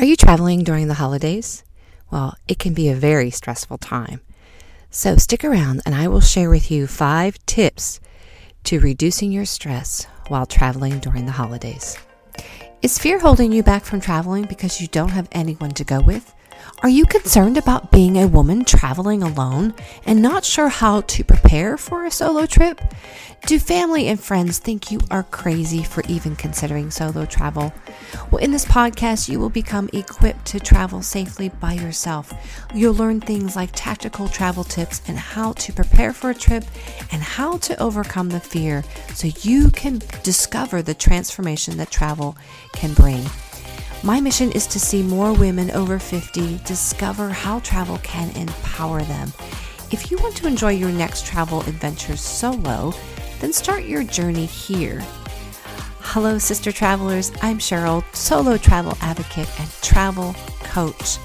Are you traveling during the holidays? Well, it can be a very stressful time. So stick around and I will share with you five tips to reducing your stress while traveling during the holidays. Is fear holding you back from traveling because you don't have anyone to go with? Are you concerned about being a woman traveling alone and not sure how to prepare for a solo trip? Do family and friends think you are crazy for even considering solo travel? Well, in this podcast, you will become equipped to travel safely by yourself. You'll learn things like tactical travel tips and how to prepare for a trip and how to overcome the fear so you can discover the transformation that travel can bring. My mission is to see more women over 50 discover how travel can empower them. If you want to enjoy your next travel adventure solo, then start your journey here. Hello, sister travelers. I'm Cheryl, solo travel advocate and travel coach.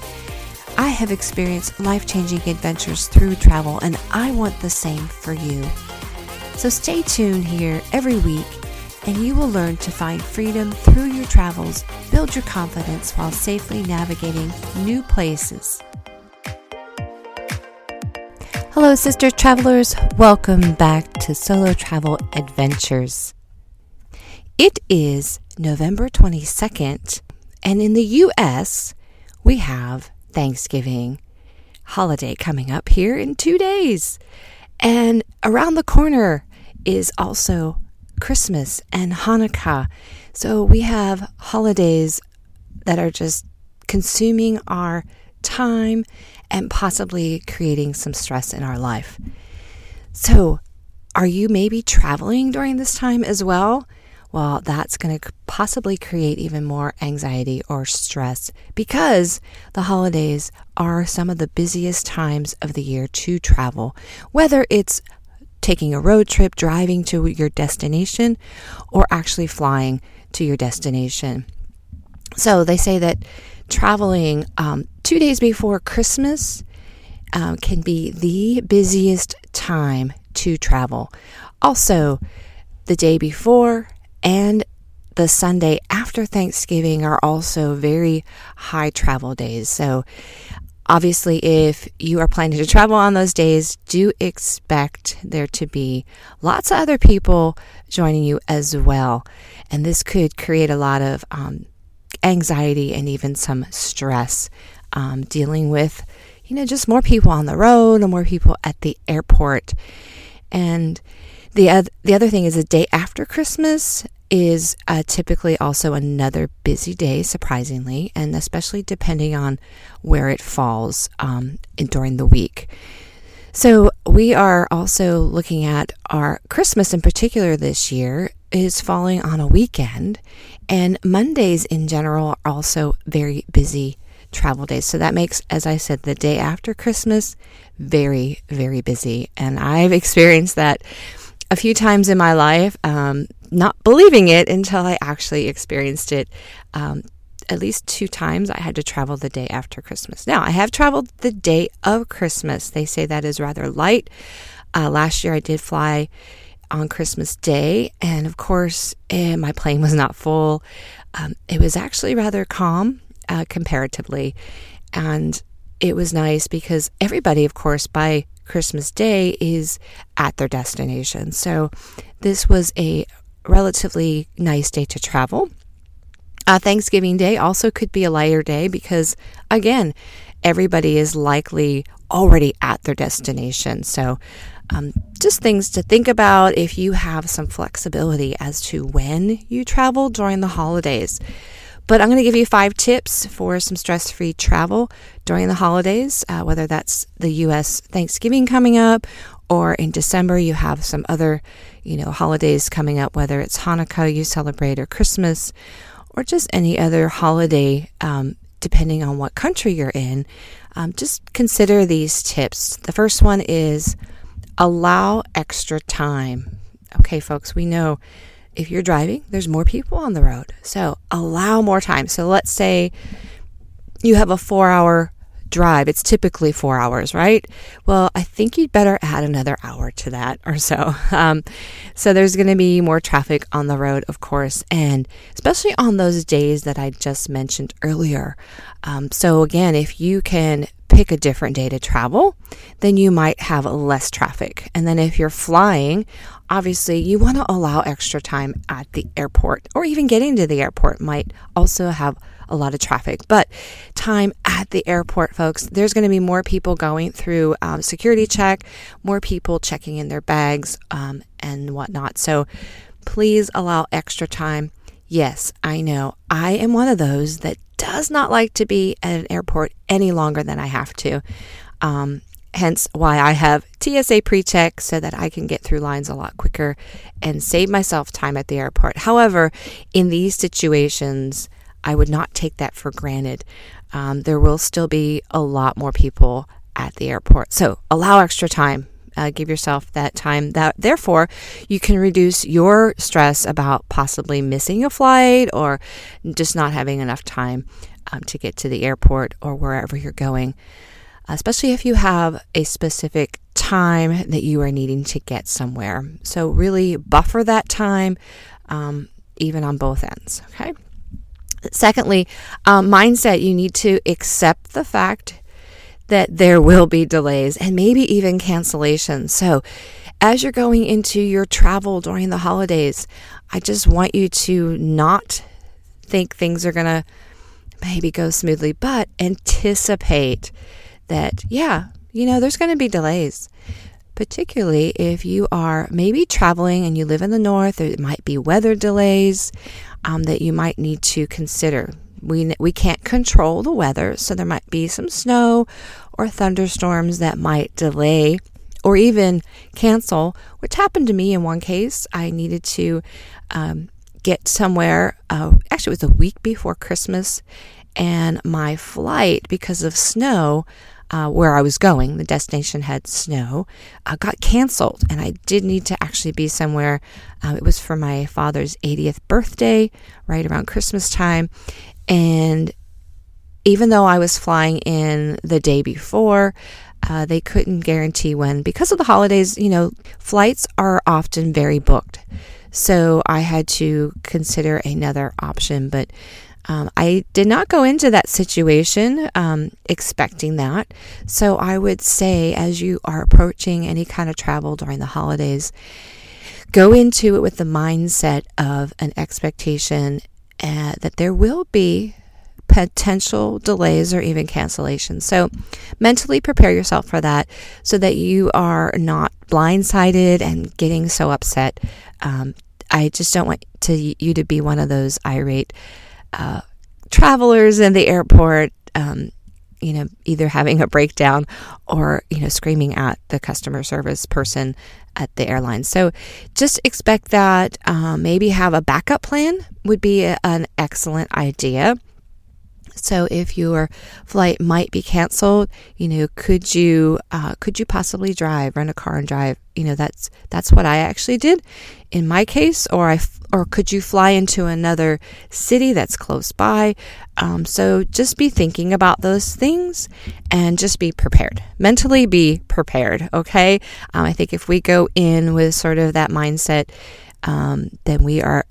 I have experienced life changing adventures through travel, and I want the same for you. So stay tuned here every week and you will learn to find freedom through your travels, build your confidence while safely navigating new places. Hello, sister travelers. Welcome back to Solo Travel Adventures. It is November 22nd, and in the US, we have Thanksgiving holiday coming up here in two days. And around the corner is also Christmas and Hanukkah. So we have holidays that are just consuming our time and possibly creating some stress in our life. So, are you maybe traveling during this time as well? Well, that's going to possibly create even more anxiety or stress because the holidays are some of the busiest times of the year to travel, whether it's taking a road trip, driving to your destination, or actually flying to your destination. So they say that traveling um, two days before Christmas um, can be the busiest time to travel. Also, the day before and the Sunday after Thanksgiving are also very high travel days. So Obviously, if you are planning to travel on those days, do expect there to be lots of other people joining you as well. And this could create a lot of um, anxiety and even some stress um, dealing with, you know, just more people on the road and more people at the airport. And the, the other thing is the day after Christmas is uh, typically also another busy day, surprisingly, and especially depending on where it falls um, in, during the week. So, we are also looking at our Christmas in particular this year is falling on a weekend, and Mondays in general are also very busy travel days. So, that makes, as I said, the day after Christmas very, very busy. And I've experienced that a few times in my life, um, not believing it until I actually experienced it. Um, at least two times I had to travel the day after Christmas. Now, I have traveled the day of Christmas. They say that is rather light. Uh, last year I did fly on Christmas Day, and of course, eh, my plane was not full. Um, it was actually rather calm uh, comparatively, and it was nice because everybody, of course, by Christmas Day is at their destination. So this was a relatively nice day to travel. Uh, Thanksgiving Day also could be a lighter day because, again, everybody is likely already at their destination. So, um, just things to think about if you have some flexibility as to when you travel during the holidays. But I'm going to give you five tips for some stress free travel during the holidays, uh, whether that's the U.S. Thanksgiving coming up or in December you have some other, you know, holidays coming up, whether it's Hanukkah you celebrate or Christmas or just any other holiday, um, depending on what country you're in. Um, just consider these tips. The first one is allow extra time. Okay, folks, we know if you're driving, there's more people on the road. So allow more time. So let's say you have a four hour drive, it's typically four hours, right? Well, I think you'd better add another hour to that or so. Um, so there's going to be more traffic on the road, of course, and especially on those days that I just mentioned earlier. Um, so again, if you can pick a different day to travel, then you might have less traffic. And then if you're flying, obviously you want to allow extra time at the airport or even getting to the airport might also have a lot of traffic. But time at the airport, folks, there's going to be more people going through um, security check, more people checking in their bags um, and whatnot. So please allow extra time. Yes, I know. I am one of those that does not like to be at an airport any longer than I have to. Um, hence why I have TSA pre check so that I can get through lines a lot quicker and save myself time at the airport. However, in these situations, I would not take that for granted. Um, there will still be a lot more people at the airport. So allow extra time. Uh, give yourself that time. That therefore, you can reduce your stress about possibly missing a flight or just not having enough time um, to get to the airport or wherever you're going. Especially if you have a specific time that you are needing to get somewhere. So really buffer that time, um, even on both ends. Okay. Secondly, um, mindset you need to accept the fact that there will be delays and maybe even cancellations. So, as you're going into your travel during the holidays, I just want you to not think things are going to maybe go smoothly, but anticipate that, yeah, you know, there's going to be delays. Particularly if you are maybe traveling and you live in the north, there might be weather delays um, that you might need to consider. We, we can't control the weather, so there might be some snow or thunderstorms that might delay or even cancel, which happened to me in one case. I needed to um, get somewhere, uh, actually, it was a week before Christmas, and my flight, because of snow, uh, where I was going, the destination had snow, uh, got canceled, and I did need to actually be somewhere. Uh, it was for my father's 80th birthday, right around Christmas time, and even though I was flying in the day before, uh, they couldn't guarantee when because of the holidays. You know, flights are often very booked, so I had to consider another option, but. Um, I did not go into that situation um, expecting that. So I would say, as you are approaching any kind of travel during the holidays, go into it with the mindset of an expectation uh, that there will be potential delays or even cancellations. So mentally prepare yourself for that so that you are not blindsided and getting so upset. Um, I just don't want to you to be one of those irate uh, travelers in the airport, um, you know, either having a breakdown or, you know, screaming at the customer service person at the airline. So just expect that. Um, maybe have a backup plan would be a, an excellent idea. So if your flight might be canceled, you know, could you uh, could you possibly drive, rent a car and drive? You know, that's that's what I actually did in my case, or I or could you fly into another city that's close by? Um, so just be thinking about those things and just be prepared. Mentally be prepared, okay? Um, I think if we go in with sort of that mindset, um, then we are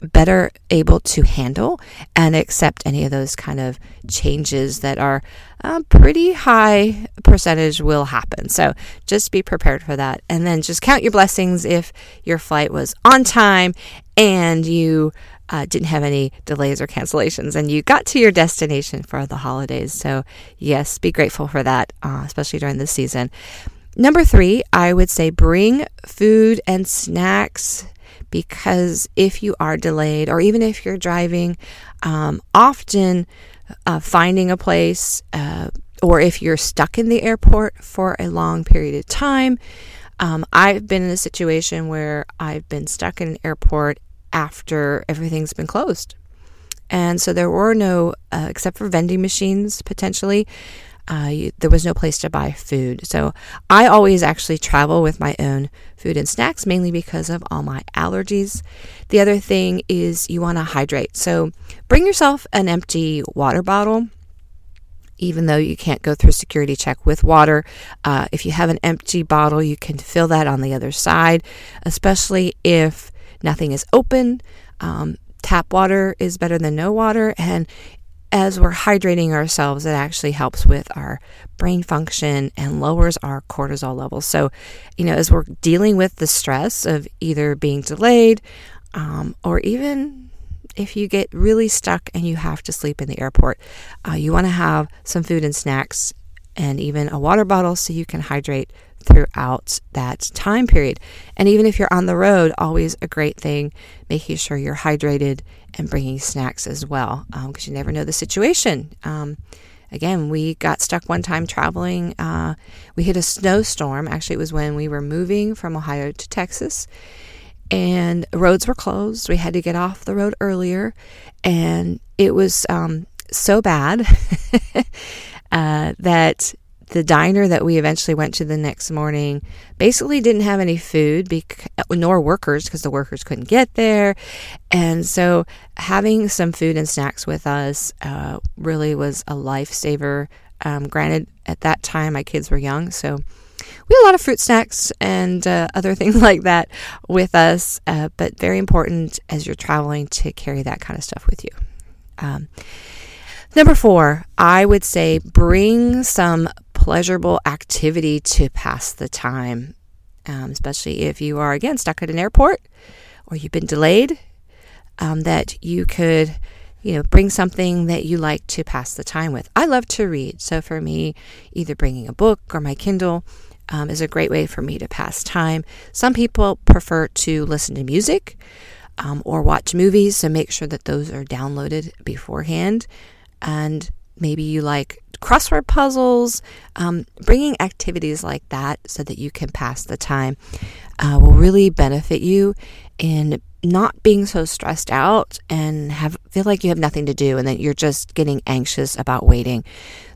better able to handle and accept any of those kind of changes that are a pretty high percentage will happen. So just be prepared for that. And then just count your blessings if your flight was on time and you uh, didn't have any delays or cancellations and you got to your destination for the holidays. So, yes, be grateful for that, uh, especially during this season. Number three, I would say bring food and snacks because if you are delayed or even if you're driving, um, often uh, finding a place uh, or if you're stuck in the airport for a long period of time. Um, I've been in a situation where I've been stuck in an airport after everything's been closed. And so there were no, uh, except for vending machines potentially, uh, you, there was no place to buy food. So I always actually travel with my own food and snacks, mainly because of all my allergies. The other thing is you want to hydrate. So bring yourself an empty water bottle even though you can't go through security check with water. Uh, if you have an empty bottle, you can fill that on the other side, especially if nothing is open. Um, tap water is better than no water. And as we're hydrating ourselves, it actually helps with our brain function and lowers our cortisol levels. So, you know, as we're dealing with the stress of either being delayed um, or even if you get really stuck and you have to sleep in the airport, uh, you want to have some food and snacks and even a water bottle so you can hydrate throughout that time period. And even if you're on the road, always a great thing, making sure you're hydrated and bringing snacks as well, because um, you never know the situation. Um, again, we got stuck one time traveling. Uh, we hit a snowstorm. Actually, it was when we were moving from Ohio to Texas, and roads were closed. We had to get off the road earlier, and it was um, so bad uh, that the diner that we eventually went to the next morning basically didn't have any food, bec- nor workers, because the workers couldn't get there. And so having some food and snacks with us uh, really was a lifesaver. Um, granted, at that time, my kids were young, so we had a lot of fruit snacks and uh, other things like that with us, uh, but very important as you're traveling to carry that kind of stuff with you. Um, number four, I would say bring some pleasurable activity to pass the time, um, especially if you are, again, stuck at an airport or you've been delayed, um, that you could, you know, bring something that you like to pass the time with. I love to read. So for me, either bringing a book or my Kindle um, is a great way for me to pass time. Some people prefer to listen to music um, or watch movies, so make sure that those are downloaded beforehand. And maybe you like crossword puzzles, um, bringing activities like that so that you can pass the time uh, will really benefit you in not being so stressed out and have feel like you have nothing to do and that you're just getting anxious about waiting.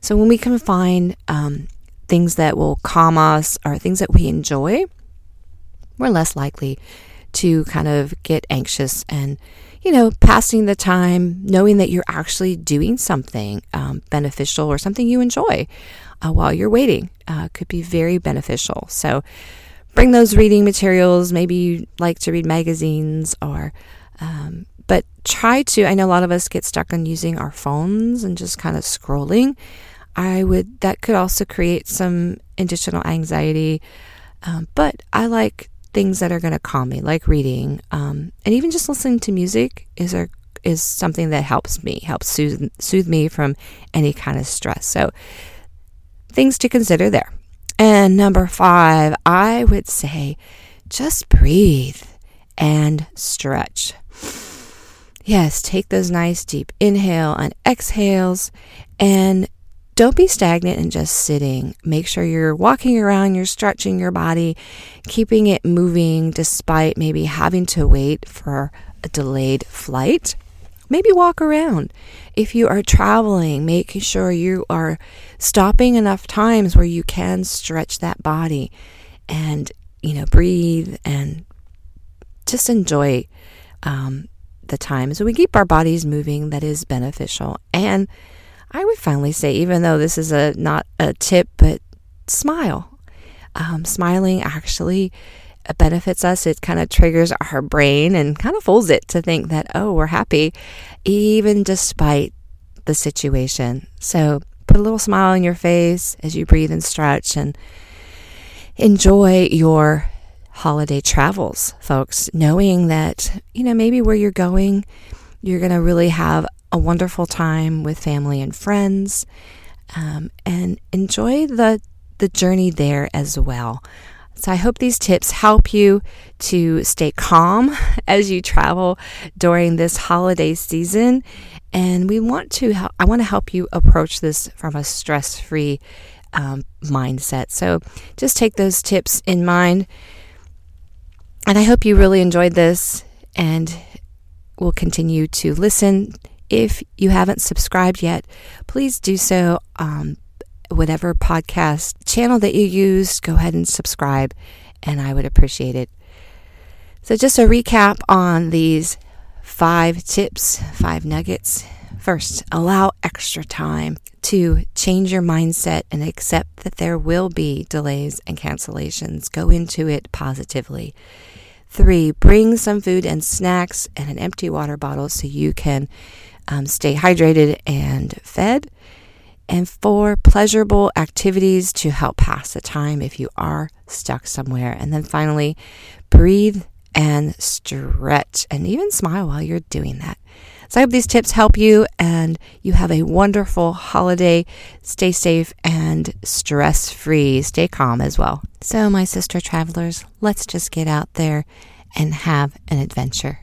So when we can find um, things that will calm us or things that we enjoy, we're less likely to kind of get anxious and you know, passing the time, knowing that you're actually doing something um, beneficial or something you enjoy uh, while you're waiting uh, could be very beneficial. So bring those reading materials. Maybe you like to read magazines or, um, but try to. I know a lot of us get stuck on using our phones and just kind of scrolling. I would, that could also create some additional anxiety. Um, but I like things that are going to calm me, like reading, um, and even just listening to music is a is something that helps me, helps soothe soothe me from any kind of stress. So things to consider there. And number five, I would say, just breathe and stretch. Yes, take those nice deep inhale and exhales and don't be stagnant and just sitting. Make sure you're walking around, you're stretching your body, keeping it moving despite maybe having to wait for a delayed flight. Maybe walk around. If you are traveling, making sure you are stopping enough times where you can stretch that body and, you know, breathe and just enjoy um, the time. So we keep our bodies moving, that is beneficial. And I would finally say, even though this is a not a tip, but smile. Um, smiling actually benefits us. It kind of triggers our brain and kind of fools it to think that, oh, we're happy, even despite the situation. So put a little smile on your face as you breathe and stretch and enjoy your holiday travels, folks, knowing that, you know, maybe where you're going, you're going to really have a wonderful time with family and friends, um, and enjoy the the journey there as well. So I hope these tips help you to stay calm as you travel during this holiday season. And we want to help, I want to help you approach this from a stress free um, mindset. So just take those tips in mind. And I hope you really enjoyed this and will continue to listen if you haven't subscribed yet, please do so. Um, whatever podcast channel that you use, go ahead and subscribe, and I would appreciate it. So, just a recap on these five tips, five nuggets First, allow extra time to change your mindset and accept that there will be delays and cancellations. Go into it positively. Three, bring some food and snacks and an empty water bottle so you can um, stay hydrated and fed. And four, pleasurable activities to help pass the time if you are stuck somewhere. And then finally, breathe and stretch and even smile while you're doing that. So I hope these tips help you and you have a wonderful holiday. Stay safe and stress free. Stay calm as well. So, my sister travelers, let's just get out there and have an adventure.